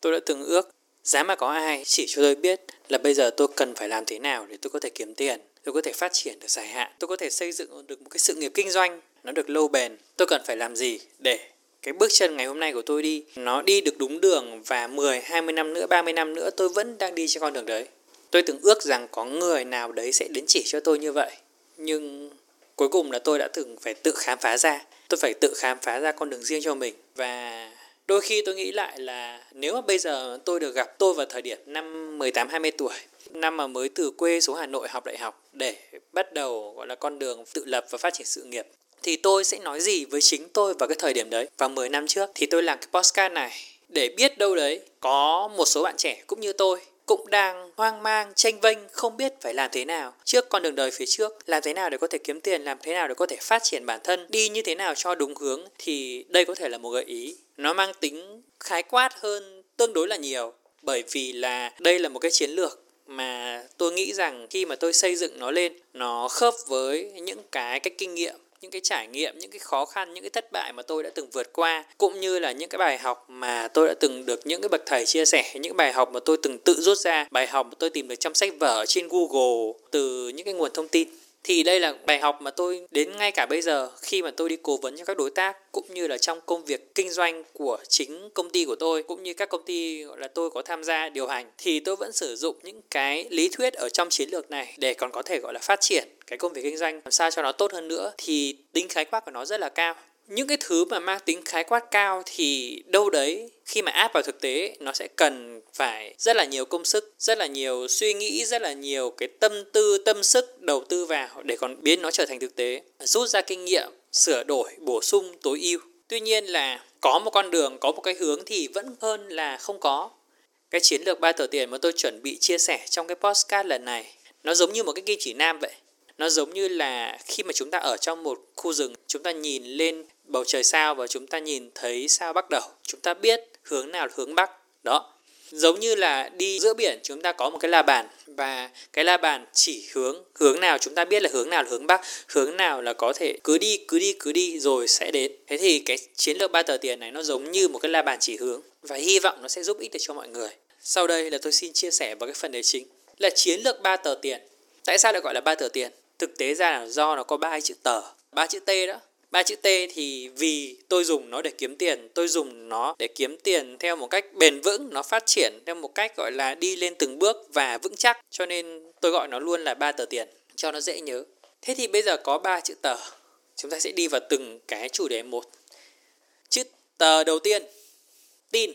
tôi đã từng ước giá mà có ai chỉ cho tôi biết là bây giờ tôi cần phải làm thế nào để tôi có thể kiếm tiền tôi có thể phát triển được dài hạn tôi có thể xây dựng được một cái sự nghiệp kinh doanh nó được lâu bền tôi cần phải làm gì để cái bước chân ngày hôm nay của tôi đi nó đi được đúng đường và 10, 20 năm nữa, 30 năm nữa tôi vẫn đang đi trên con đường đấy. Tôi từng ước rằng có người nào đấy sẽ đến chỉ cho tôi như vậy. Nhưng cuối cùng là tôi đã từng phải tự khám phá ra. Tôi phải tự khám phá ra con đường riêng cho mình. Và đôi khi tôi nghĩ lại là nếu mà bây giờ tôi được gặp tôi vào thời điểm năm 18 20 tuổi, năm mà mới từ quê xuống Hà Nội học đại học để bắt đầu gọi là con đường tự lập và phát triển sự nghiệp thì tôi sẽ nói gì với chính tôi vào cái thời điểm đấy vào 10 năm trước thì tôi làm cái postcard này để biết đâu đấy có một số bạn trẻ cũng như tôi cũng đang hoang mang, tranh vênh, không biết phải làm thế nào trước con đường đời phía trước, làm thế nào để có thể kiếm tiền, làm thế nào để có thể phát triển bản thân, đi như thế nào cho đúng hướng thì đây có thể là một gợi ý. Nó mang tính khái quát hơn tương đối là nhiều, bởi vì là đây là một cái chiến lược mà tôi nghĩ rằng khi mà tôi xây dựng nó lên, nó khớp với những cái cái kinh nghiệm, những cái trải nghiệm, những cái khó khăn, những cái thất bại mà tôi đã từng vượt qua, cũng như là những cái bài học mà tôi đã từng được những cái bậc thầy chia sẻ, những bài học mà tôi từng tự rút ra, bài học mà tôi tìm được trong sách vở trên google từ những cái nguồn thông tin thì đây là bài học mà tôi đến ngay cả bây giờ khi mà tôi đi cố vấn cho các đối tác, cũng như là trong công việc kinh doanh của chính công ty của tôi, cũng như các công ty, gọi là, tôi có tham gia điều hành. Thì tôi vẫn sử dụng những cái lý thuyết ở trong chiến lược này để còn có thể, gọi là, phát triển cái công việc kinh doanh, làm sao cho nó tốt hơn nữa. Thì tính khái quát của nó rất là cao những cái thứ mà mang tính khái quát cao thì đâu đấy, khi mà áp vào thực tế, nó sẽ cần phải rất là nhiều công sức, rất là nhiều suy nghĩ, rất là nhiều cái tâm tư, tâm sức đầu tư vào để còn biến nó trở thành thực tế, rút ra kinh nghiệm, sửa đổi, bổ sung tối ưu. Tuy nhiên là có một con đường, có một cái hướng thì vẫn hơn là không có. Cái chiến lược ba tờ tiền mà tôi chuẩn bị chia sẻ trong cái postcard lần này, nó giống như một cái kim chỉ nam vậy. Nó giống như là khi mà chúng ta ở trong một khu rừng, chúng ta nhìn lên bầu trời sao và chúng ta nhìn thấy sao bắt đầu. Chúng ta biết hướng nào là hướng bắc, đó. Giống như là đi giữa biển, chúng ta có một cái la bàn và cái la bàn chỉ hướng hướng nào chúng ta biết là hướng nào là hướng bắc, hướng nào là có thể cứ đi cứ đi cứ đi rồi sẽ đến. Thế thì cái chiến lược ba tờ tiền này nó giống như một cái la bàn chỉ hướng và hy vọng nó sẽ giúp ích được cho mọi người. Sau đây là tôi xin chia sẻ vào cái phần đề chính là chiến lược ba tờ tiền. Tại sao lại gọi là ba tờ tiền? Thực tế ra là do nó có ba chữ tờ, ba chữ t đó ba chữ T thì vì tôi dùng nó để kiếm tiền, tôi dùng nó để kiếm tiền theo một cách bền vững, nó phát triển theo một cách gọi là đi lên từng bước và vững chắc, cho nên tôi gọi nó luôn là ba tờ tiền cho nó dễ nhớ. Thế thì bây giờ có ba chữ tờ, chúng ta sẽ đi vào từng cái chủ đề một. Chữ tờ đầu tiên, tin,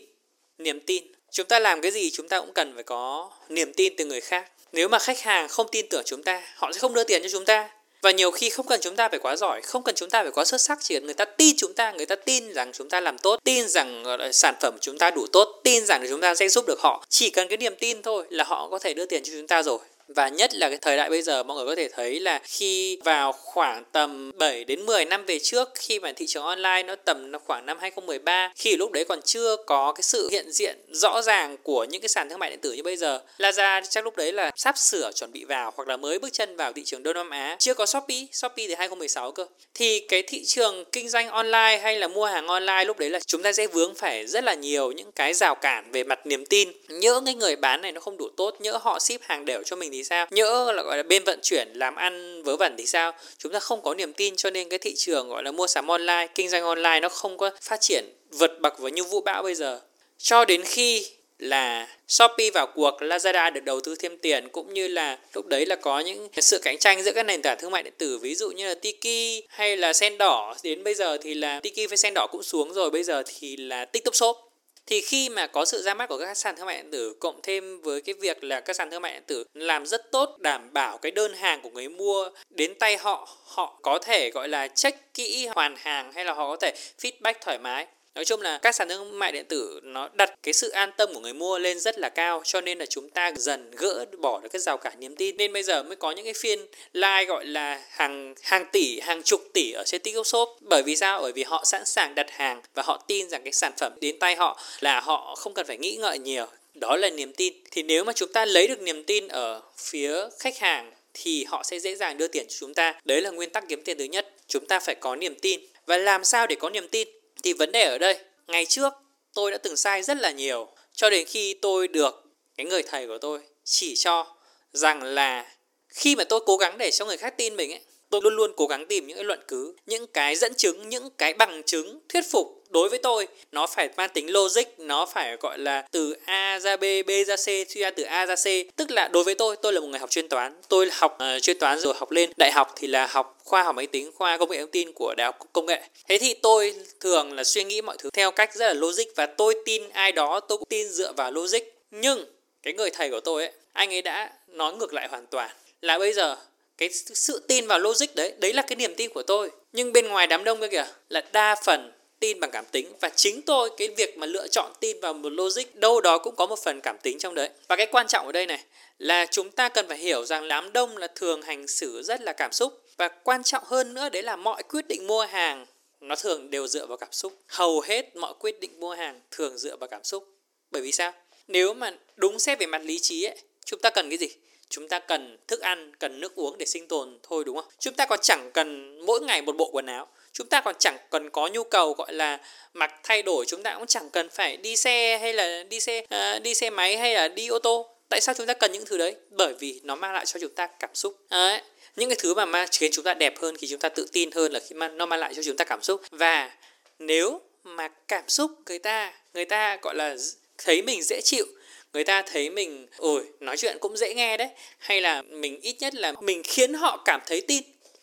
niềm tin. Chúng ta làm cái gì chúng ta cũng cần phải có niềm tin từ người khác. Nếu mà khách hàng không tin tưởng chúng ta, họ sẽ không đưa tiền cho chúng ta và nhiều khi không cần chúng ta phải quá giỏi, không cần chúng ta phải quá xuất sắc, chỉ cần người ta tin chúng ta, người ta tin rằng chúng ta làm tốt, tin rằng sản phẩm chúng ta đủ tốt, tin rằng chúng ta sẽ giúp được họ. Chỉ cần cái niềm tin thôi là họ có thể đưa tiền cho chúng ta rồi và nhất là cái thời đại bây giờ, mọi người có thể thấy là khi vào khoảng tầm 7 đến 10 năm về trước, khi mà thị trường online nó tầm khoảng năm 2013 khi lúc đấy còn chưa có cái sự hiện diện rõ ràng của những cái sàn thương mại điện tử như bây giờ, Lazada chắc lúc đấy là sắp sửa chuẩn bị vào hoặc là mới bước chân vào thị trường Đông Nam Á. Chưa có Shopee Shopee từ 2016 cơ. Thì cái thị trường kinh doanh online hay là mua hàng online lúc đấy là chúng ta sẽ vướng phải rất là nhiều những cái rào cản về mặt niềm tin. Nhỡ cái người bán này nó không đủ tốt, nhỡ họ ship hàng đều cho mình thì sao? Nhỡ là gọi là bên vận chuyển làm ăn vớ vẩn thì sao? Chúng ta không có niềm tin cho nên cái thị trường gọi là mua sắm online kinh doanh online nó không có phát triển vượt bậc và như vũ bão bây giờ. Cho đến khi là Shopee vào cuộc, Lazada được đầu tư thêm tiền cũng như là lúc đấy là có những sự cạnh tranh giữa các nền tảng thương mại điện tử ví dụ như là Tiki hay là Sen đỏ. Đến bây giờ thì là Tiki với Sen đỏ cũng xuống rồi bây giờ thì là TikTok Shop thì khi mà có sự ra mắt của các sàn thương mại điện tử, cộng thêm với cái việc là các sàn thương mại điện tử làm rất tốt, đảm bảo cái đơn hàng của người mua đến tay họ họ có thể, gọi là, check kỹ hoàn hàng hay là họ có thể feedback thoải mái nói chung là các sàn thương mại điện tử nó đặt cái sự an tâm của người mua lên rất là cao, cho nên là chúng ta dần gỡ bỏ được cái rào cản niềm tin. Nên bây giờ mới có những cái phiên live gọi là hàng hàng tỷ, hàng chục tỷ ở trên tiktok shop. Bởi vì sao? Bởi vì họ sẵn sàng đặt hàng và họ tin rằng cái sản phẩm đến tay họ là họ không cần phải nghĩ ngợi nhiều. Đó là niềm tin. Thì nếu mà chúng ta lấy được niềm tin ở phía khách hàng thì họ sẽ dễ dàng đưa tiền cho chúng ta. Đấy là nguyên tắc kiếm tiền thứ nhất. Chúng ta phải có niềm tin. Và làm sao để có niềm tin? Thì vấn đề ở đây, ngày trước tôi đã từng sai rất là nhiều. Cho đến khi tôi được cái người thầy của tôi chỉ cho rằng là khi mà tôi cố gắng để cho người khác tin mình ấy tôi luôn luôn cố gắng tìm những cái luận cứ những cái dẫn chứng những cái bằng chứng thuyết phục đối với tôi nó phải mang tính logic nó phải gọi là từ a ra b b ra c suy ra từ a ra c. Tức là đối với tôi tôi là một người học chuyên toán. Tôi học uh, chuyên toán rồi học lên đại học thì là học khoa học máy tính khoa công nghệ thông tin của đại học công nghệ. Thế thì tôi thường là suy nghĩ mọi thứ theo cách rất là logic và tôi tin ai đó tôi cũng tin dựa vào logic. Nhưng cái người thầy của tôi ấy anh ấy đã nói ngược lại hoàn toàn. Là bây giờ cái sự tin vào logic đấy đấy là cái niềm tin của tôi. Nhưng bên ngoài đám đông kia kìa là đa phần tin bằng cảm tính. Và chính tôi, cái việc mà lựa chọn tin vào một logic, đâu đó cũng có một phần cảm tính trong đấy. Và cái quan trọng ở đây này, là chúng ta cần phải hiểu rằng đám đông là thường hành xử rất là cảm xúc. Và quan trọng hơn nữa, đấy là mọi quyết định mua hàng, nó thường đều dựa vào cảm xúc. Hầu hết mọi quyết định mua hàng thường dựa vào cảm xúc. Bởi vì sao? Nếu mà đúng xét về mặt lý trí ấy, chúng ta cần cái gì? Chúng ta cần thức ăn, cần nước uống để sinh tồn thôi, đúng không? Chúng ta còn chẳng cần mỗi ngày một bộ quần áo chúng ta còn chẳng cần có nhu cầu gọi là mặc thay đổi chúng ta cũng chẳng cần phải đi xe hay là đi xe uh, đi xe máy hay là đi ô tô. Tại sao chúng ta cần những thứ đấy? Bởi vì nó mang lại cho chúng ta cảm xúc. Đấy. Những cái thứ mà mang khiến chúng ta đẹp hơn khi chúng ta tự tin hơn là khi mà nó mang lại cho chúng ta cảm xúc. Và nếu mà cảm xúc người ta người ta gọi là thấy mình dễ chịu người ta thấy mình ôi nói chuyện cũng dễ nghe đấy hay là mình ít nhất là mình khiến họ cảm thấy tin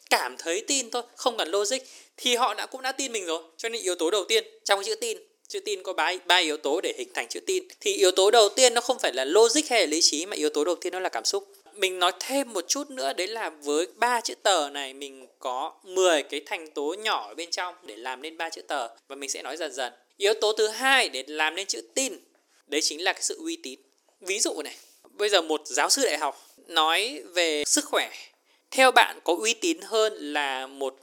cảm thấy tin thôi không cần logic thì họ đã cũng đã tin mình rồi. Cho nên yếu tố đầu tiên trong chữ tin chữ tin có ba ba yếu tố để hình thành chữ tin. Thì yếu tố đầu tiên nó không phải là logic hay là lý trí, mà yếu tố đầu tiên nó là cảm xúc. Mình nói thêm một chút nữa, đấy là với ba chữ tờ này mình có 10 cái thành tố nhỏ ở bên trong để làm nên ba chữ tờ, và mình sẽ nói dần dần. Yếu tố thứ hai để làm nên chữ tin, đấy chính là cái sự uy tín. Ví dụ này, bây giờ một giáo sư đại học nói về sức khỏe. Theo bạn có uy tín hơn là một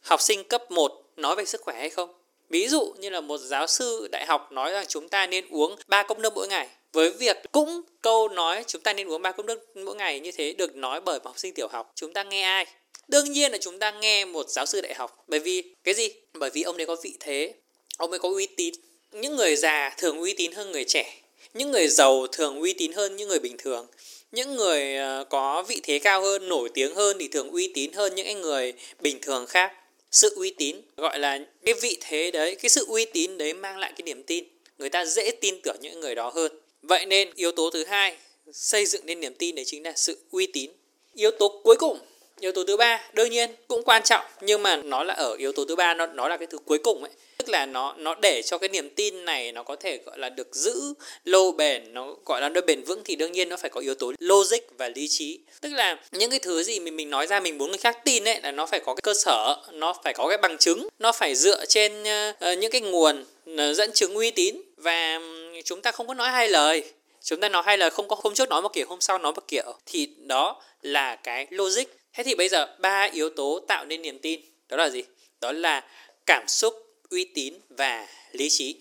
học sinh cấp 1 nói về sức khỏe hay không? Ví dụ như là một giáo sư đại học nói rằng chúng ta nên uống 3 cốc nước mỗi ngày. Với việc cũng câu nói chúng ta nên uống 3 cốc nước mỗi ngày như thế được nói bởi một học sinh tiểu học. Chúng ta nghe ai? Đương nhiên là chúng ta nghe một giáo sư đại học. Bởi vì cái gì? Bởi vì ông ấy có vị thế, ông ấy có uy tín. Những người già thường uy tín hơn người trẻ. Những người giàu thường uy tín hơn những người bình thường những người ờ, có vị thế cao hơn nổi tiếng hơn thì thường uy tín hơn những người bình thường khác sự uy tín, gọi là cái vị thế đấy, cái sự uy tín đấy mang lại cái niềm tin. Người ta dễ tin tưởng những người đó hơn. Vậy nên yếu tố thứ hai, xây dựng nên niềm tin đấy chính là sự uy tín. Yếu tố cuối cùng, yếu tố thứ ba, đương nhiên cũng quan trọng, nhưng mà nó là ở yếu tố thứ ba, nó nó là cái thứ cuối cùng ấy tức là nó nó để cho cái niềm tin này nó có thể gọi là được giữ lâu bền nó gọi là nó bền vững thì đương nhiên nó phải có yếu tố logic và lý trí. Tức là những cái thứ gì mình mình nói ra mình muốn người khác tin ấy là nó phải có cái cơ sở nó phải có cái bằng chứng nó phải dựa trên uh, những cái nguồn uh, dẫn chứng uy tín. Và chúng ta không có nói hai lời. Chúng ta nói hai lời không có hôm trước nói một kiểu hôm sau nói một kiểu. Thì đó là cái logic. Thế thì bây giờ ba yếu tố tạo nên niềm tin. Đó là gì? Đó là cảm xúc uy tín và lý trí.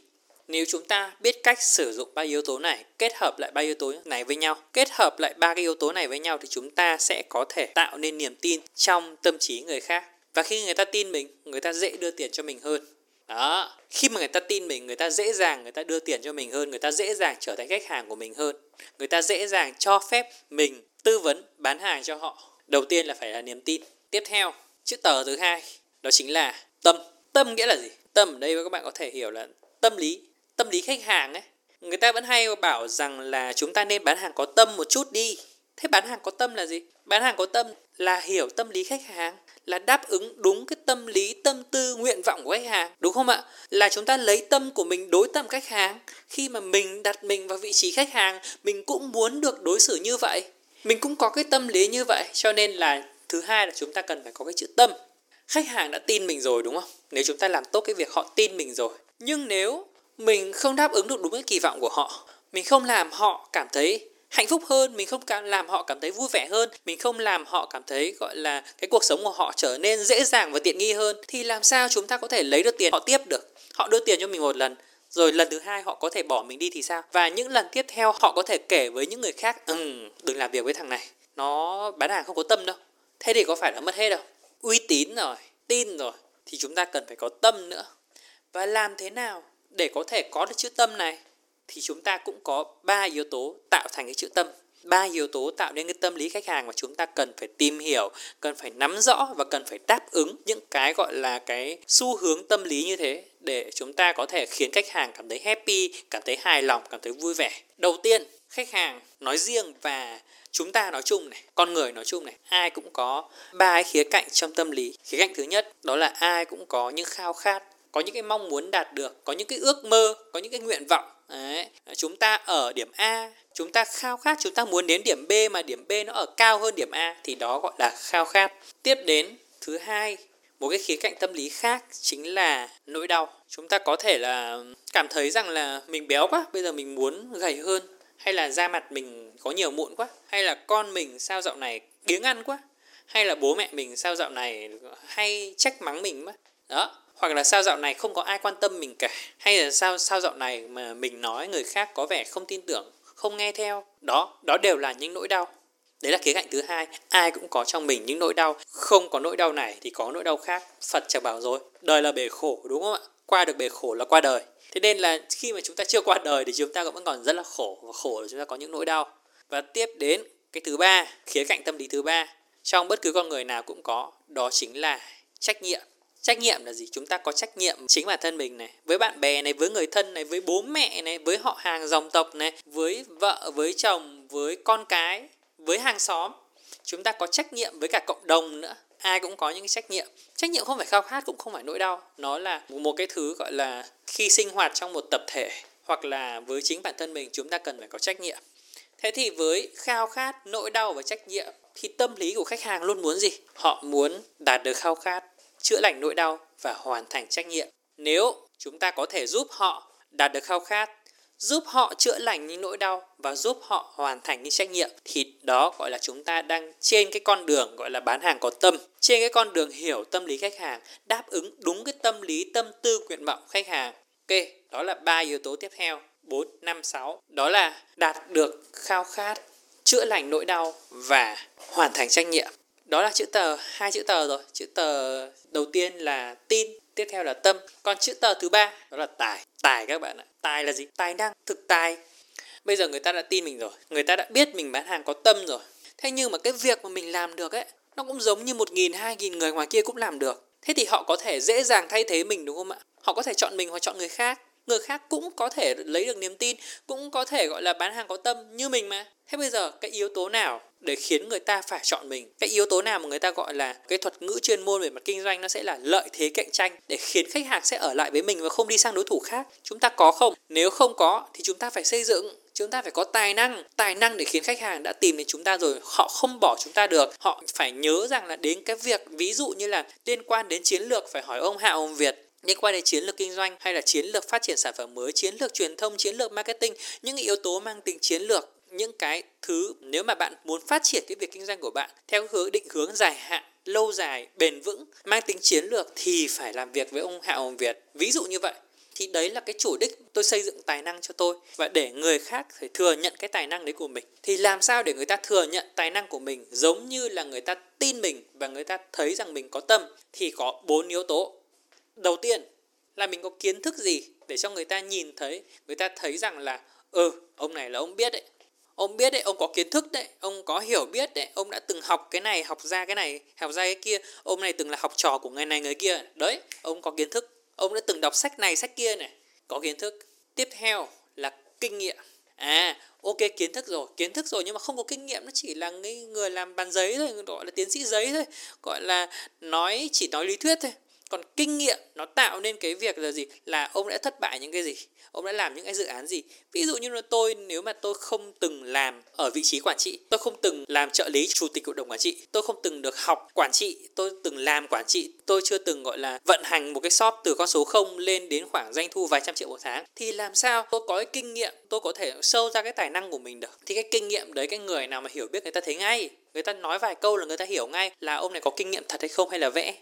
Nếu chúng ta biết cách sử dụng ba yếu tố này kết hợp lại ba yếu tố này với nhau, kết hợp lại ba cái yếu tố này với nhau thì chúng ta sẽ có thể tạo nên niềm tin trong tâm trí người khác. Và khi người ta tin mình, người ta dễ đưa tiền cho mình hơn. Đó, khi mà người ta tin mình, người ta dễ dàng người ta đưa tiền cho mình hơn, người ta dễ dàng trở thành khách hàng của mình hơn. Người ta dễ dàng cho phép mình tư vấn, bán hàng cho họ. Đầu tiên là phải là niềm tin. Tiếp theo, chữ tờ thứ hai, đó chính là tâm. Tâm nghĩa là gì? Tâm ở đây các bạn có thể hiểu là tâm lý tâm lý khách hàng ấy. Người ta vẫn hay bảo rằng là chúng ta nên bán hàng có tâm một chút đi. Thế bán hàng có tâm là gì? Bán hàng có tâm là hiểu tâm lý khách hàng, là đáp ứng đúng cái tâm lý, tâm tư, nguyện vọng của khách hàng, đúng không ạ? Là chúng ta lấy tâm của mình đối tâm khách hàng. Khi mà mình đặt mình vào vị trí khách hàng, mình cũng muốn được đối xử như vậy. Mình cũng có cái tâm lý như vậy. Cho nên là thứ hai là chúng ta cần phải có cái chữ tâm khách hàng đã tin mình rồi, đúng không? Nếu chúng ta làm tốt cái việc họ tin mình rồi. Nhưng nếu mình không đáp ứng được đúng cái kỳ vọng của họ, mình không làm họ cảm thấy hạnh phúc hơn, mình không làm họ cảm thấy vui vẻ hơn, mình không làm họ cảm thấy, gọi là, cái cuộc sống của họ trở nên dễ dàng và tiện nghi hơn, thì làm sao chúng ta có thể lấy được tiền họ tiếp được? Họ đưa tiền cho mình một lần, rồi lần thứ hai họ có thể bỏ mình đi thì sao? Và những lần tiếp theo họ có thể kể với những người khác ừ đừng làm việc với thằng này. Nó bán hàng không có tâm đâu. Thế thì có phải là mất hết đâu? Uy tín rồi, tin rồi, thì chúng ta cần phải có tâm nữa. Và làm thế nào để có thể có được chữ tâm này? Thì chúng ta cũng có ba yếu tố tạo thành cái chữ tâm. Ba yếu tố tạo nên cái tâm lý khách hàng mà chúng ta cần phải tìm hiểu, cần phải nắm rõ và cần phải đáp ứng những cái gọi là cái xu hướng tâm lý như thế để chúng ta có thể khiến khách hàng cảm thấy happy, cảm thấy hài lòng, cảm thấy vui vẻ. Đầu tiên khách hàng nói riêng và chúng ta nói chung này, con người nói chung này, ai cũng có ba cái khía cạnh trong tâm lý. Khía cạnh thứ nhất, đó là ai cũng có những khao khát, có những cái mong muốn đạt được, có những cái ước mơ, có những cái nguyện vọng. Đấy. chúng ta ở điểm a, chúng ta khao khát, chúng ta muốn đến điểm b mà điểm b nó ở cao hơn điểm a thì đó gọi là khao khát. Tiếp đến, thứ hai, một cái khía cạnh tâm lý khác chính là nỗi đau. Chúng ta có thể là cảm thấy rằng là mình béo quá, bây giờ mình muốn gầy hơn hay là da mặt mình có nhiều mụn quá? Hay là con mình sao dạo này biếng ăn quá? Hay là bố mẹ mình sao dạo này hay trách mắng mình quá? Đó, hoặc là sao dạo này không có ai quan tâm mình cả? Hay là sao sao dạo này mà mình nói người khác có vẻ không tin tưởng, không nghe theo? Đó đó đều là những nỗi đau. Đấy là khía cạnh thứ hai. Ai cũng có trong mình những nỗi đau. Không có nỗi đau này thì có nỗi đau khác. Phật chẳng bảo rồi, đời là bể khổ, đúng không ạ? Qua được bể khổ là qua đời thế nên là khi mà chúng ta chưa qua đời thì chúng ta cũng vẫn còn rất là khổ, và khổ là chúng ta có những nỗi đau. Và tiếp đến cái thứ ba, khía cạnh tâm lý thứ ba, trong bất cứ con người nào cũng có, đó chính là trách nhiệm. Trách nhiệm là gì? Chúng ta có trách nhiệm chính bản thân mình này, với bạn bè này, với người thân này, với bố mẹ này, với họ hàng dòng tộc này, với vợ, với chồng, với con cái, với hàng xóm. Chúng ta có trách nhiệm với cả cộng đồng nữa ai cũng có những cái trách nhiệm. Trách nhiệm không phải khao khát, cũng không phải nỗi đau. Nó là một cái thứ gọi là khi sinh hoạt trong một tập thể hoặc là với chính bản thân mình, chúng ta cần phải có trách nhiệm. Thế thì với khao khát, nỗi đau và trách nhiệm thì tâm lý của khách hàng luôn muốn gì? Họ muốn đạt được khao khát, chữa lành nỗi đau và hoàn thành trách nhiệm. Nếu chúng ta có thể giúp họ đạt được khao khát giúp họ chữa lành những nỗi đau và giúp họ hoàn thành những trách nhiệm. Thì đó gọi là chúng ta đang trên cái con đường gọi là bán hàng có tâm. Trên cái con đường hiểu tâm lý khách hàng đáp ứng đúng cái tâm lý tâm tư nguyện vọng khách hàng. Ok đó là ba yếu tố tiếp theo. 4, 5, 6 đó là đạt được khao khát chữa lành nỗi đau và hoàn thành trách nhiệm. Đó là chữ tờ hai chữ tờ rồi. Chữ tờ đầu tiên là tin tiếp theo là tâm, còn chữ tờ thứ ba, đó là tài. Tài các bạn ạ. Tài là gì? Tài năng, thực tài. Bây giờ người ta đã tin mình rồi, người ta đã biết mình bán hàng có tâm rồi. Thế nhưng mà cái việc mà mình làm được ấy, nó cũng giống như một nghìn, hai nghìn người ngoài kia cũng làm được. Thế thì họ có thể dễ dàng thay thế mình, đúng không ạ? Họ có thể chọn mình hoặc chọn người khác người khác cũng có thể lấy được niềm tin, cũng có thể, gọi là, bán hàng có tâm như mình mà. Thế bây giờ, cái yếu tố nào để khiến người ta phải chọn mình? Cái yếu tố nào mà người ta gọi là cái thuật ngữ chuyên môn về mặt kinh doanh nó sẽ là lợi thế cạnh tranh để khiến khách hàng sẽ ở lại với mình và không đi sang đối thủ khác? Chúng ta có không? Nếu không có, thì chúng ta phải xây dựng, chúng ta phải có tài năng tài năng để khiến khách hàng đã tìm đến chúng ta rồi, họ không bỏ chúng ta được. Họ phải nhớ rằng là đến cái việc, ví dụ như là liên quan đến chiến lược, phải hỏi ông hạ, ông việt liên quan đến chiến lược kinh doanh hay là chiến lược phát triển sản phẩm mới, chiến lược truyền thông, chiến lược marketing, những yếu tố mang tính chiến lược, những cái thứ nếu mà bạn muốn phát triển cái việc kinh doanh của bạn theo hướng định hướng dài hạn, lâu dài, bền vững, mang tính chiến lược thì phải làm việc với ông Hạ Hồng Việt. Ví dụ như vậy, thì đấy là cái chủ đích tôi xây dựng tài năng cho tôi. Và để người khác phải thừa nhận cái tài năng đấy của mình, thì làm sao để người ta thừa nhận tài năng của mình giống như là người ta tin mình và người ta thấy rằng mình có tâm? Thì có bốn yếu tố đầu tiên là mình có kiến thức gì để cho người ta nhìn thấy người ta thấy rằng là ừ ông này là ông biết đấy. Ông biết đấy ông có kiến thức đấy ông có hiểu biết đấy ông đã từng học cái này học ra cái này học ra cái kia ông này từng là học trò của người này người kia. Đấy ông có kiến thức. Ông đã từng đọc sách này sách kia này. Có kiến thức. Tiếp theo là kinh nghiệm. À ok kiến thức rồi kiến thức rồi nhưng mà không có kinh nghiệm nó chỉ là người, người làm bàn giấy thôi gọi là tiến sĩ giấy thôi gọi là nói chỉ nói lý thuyết thôi còn kinh nghiệm nó tạo nên cái việc là gì? Là ông đã thất bại những cái gì? Ông đã làm những cái dự án gì? Ví dụ như là tôi, nếu mà tôi không từng làm ở vị trí quản trị, tôi không từng làm trợ lý chủ tịch hội đồng quản trị, tôi không từng được học quản trị, tôi từng làm quản trị, tôi chưa từng, gọi là, vận hành một cái shop từ con số 0 lên đến khoảng doanh thu vài trăm triệu một tháng, thì làm sao tôi có cái kinh nghiệm, tôi có thể sâu ra cái tài năng của mình được? Thì cái kinh nghiệm đấy, cái người nào mà hiểu biết người ta thấy ngay, người ta nói vài câu là người ta hiểu ngay là ông này có kinh nghiệm thật hay không hay là vẽ?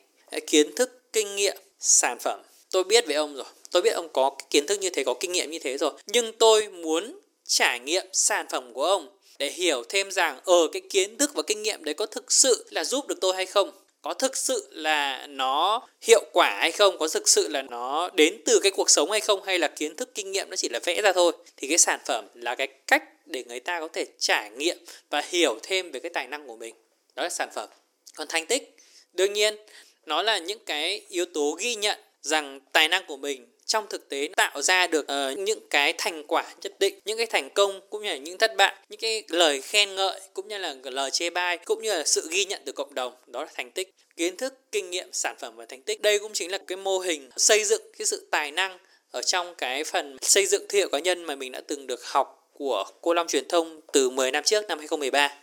Kiến thức kinh nghiệm sản phẩm. Tôi biết về ông rồi. Tôi biết ông có kiến thức như thế, có kinh nghiệm như thế rồi. Nhưng tôi muốn trải nghiệm sản phẩm của ông để hiểu thêm rằng ở cái kiến thức và kinh nghiệm đấy có thực sự là giúp được tôi hay không? Có thực sự là nó hiệu quả hay không? Có thực sự là nó đến từ cái cuộc sống hay không? Hay là kiến thức, kinh nghiệm nó chỉ là vẽ ra thôi? Thì cái sản phẩm là cái cách để người ta có thể trải nghiệm và hiểu thêm về cái tài năng của mình. Đó là sản phẩm. Còn thành tích. Đương nhiên nó là những cái yếu tố ghi nhận rằng tài năng của mình trong thực tế tạo ra được uh, những cái thành quả nhất định những cái thành công cũng như là những thất bại những cái lời khen ngợi cũng như là lời chê bai cũng như là sự ghi nhận từ cộng đồng. Đó là thành tích. Kiến thức kinh nghiệm sản phẩm và thành tích. Đây cũng chính là cái mô hình xây dựng cái sự tài năng ở trong cái phần xây dựng thương hiệu cá nhân mà mình đã từng được học của cô Long truyền thông từ 10 năm trước năm 2013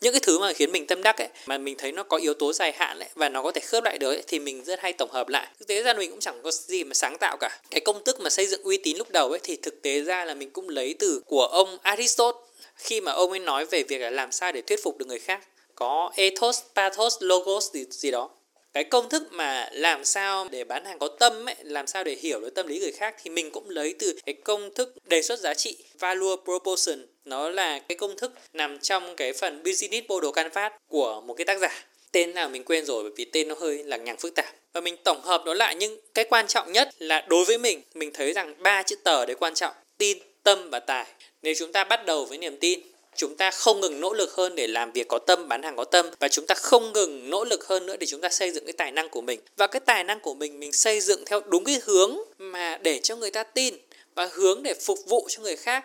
những cái thứ mà khiến mình tâm đắc ấy mà mình thấy nó có yếu tố dài hạn ấy và nó có thể khớp lại được ấy, thì mình rất hay tổng hợp lại. Thực tế ra mình cũng chẳng có gì mà sáng tạo cả. Cái công thức mà xây dựng uy tín lúc đầu ấy thì thực tế ra là mình cũng lấy từ của ông Aristotle. Khi mà ông ấy nói về việc là làm sao để thuyết phục được người khác có ethos pathos logos gì, gì đó cái công thức mà làm sao để bán hàng có tâm ấy, làm sao để hiểu được tâm lý người khác thì mình cũng lấy từ cái công thức đề xuất giá trị value proposition. Nó là cái công thức nằm trong cái phần business model canvas của một cái tác giả. Tên nào mình quên rồi bởi vì tên nó hơi lằng nhằng phức tạp. Và mình tổng hợp nó lại nhưng cái quan trọng nhất là đối với mình mình thấy rằng ba chữ tờ đấy quan trọng. Tin tâm và tài. Nếu chúng ta bắt đầu với niềm tin chúng ta không ngừng nỗ lực hơn để làm việc có tâm, bán hàng có tâm và chúng ta không ngừng nỗ lực hơn nữa để chúng ta xây dựng cái tài năng của mình. Và cái tài năng của mình mình xây dựng theo đúng cái hướng mà để cho người ta tin và hướng để phục vụ cho người khác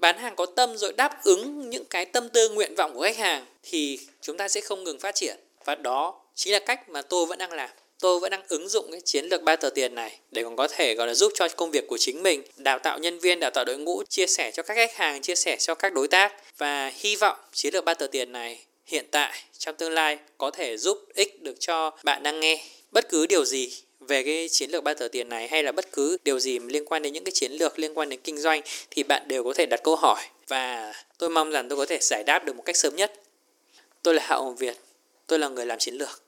bán hàng có tâm rồi đáp ứng những cái tâm tư, nguyện vọng của khách hàng thì chúng ta sẽ không ngừng phát triển. Và đó chính là cách mà tôi vẫn đang làm tôi vẫn đang ứng dụng cái chiến lược ba tờ tiền này để còn có thể gọi là giúp cho công việc của chính mình đào tạo nhân viên đào tạo đội ngũ chia sẻ cho các khách hàng chia sẻ cho các đối tác và hy vọng chiến lược ba tờ tiền này hiện tại trong tương lai có thể giúp ích được cho bạn đang nghe bất cứ điều gì về cái chiến lược ba tờ tiền này hay là bất cứ điều gì liên quan đến những cái chiến lược liên quan đến kinh doanh thì bạn đều có thể đặt câu hỏi và tôi mong rằng tôi có thể giải đáp được một cách sớm nhất. Tôi là Hạ Hồng Việt, tôi là người làm chiến lược.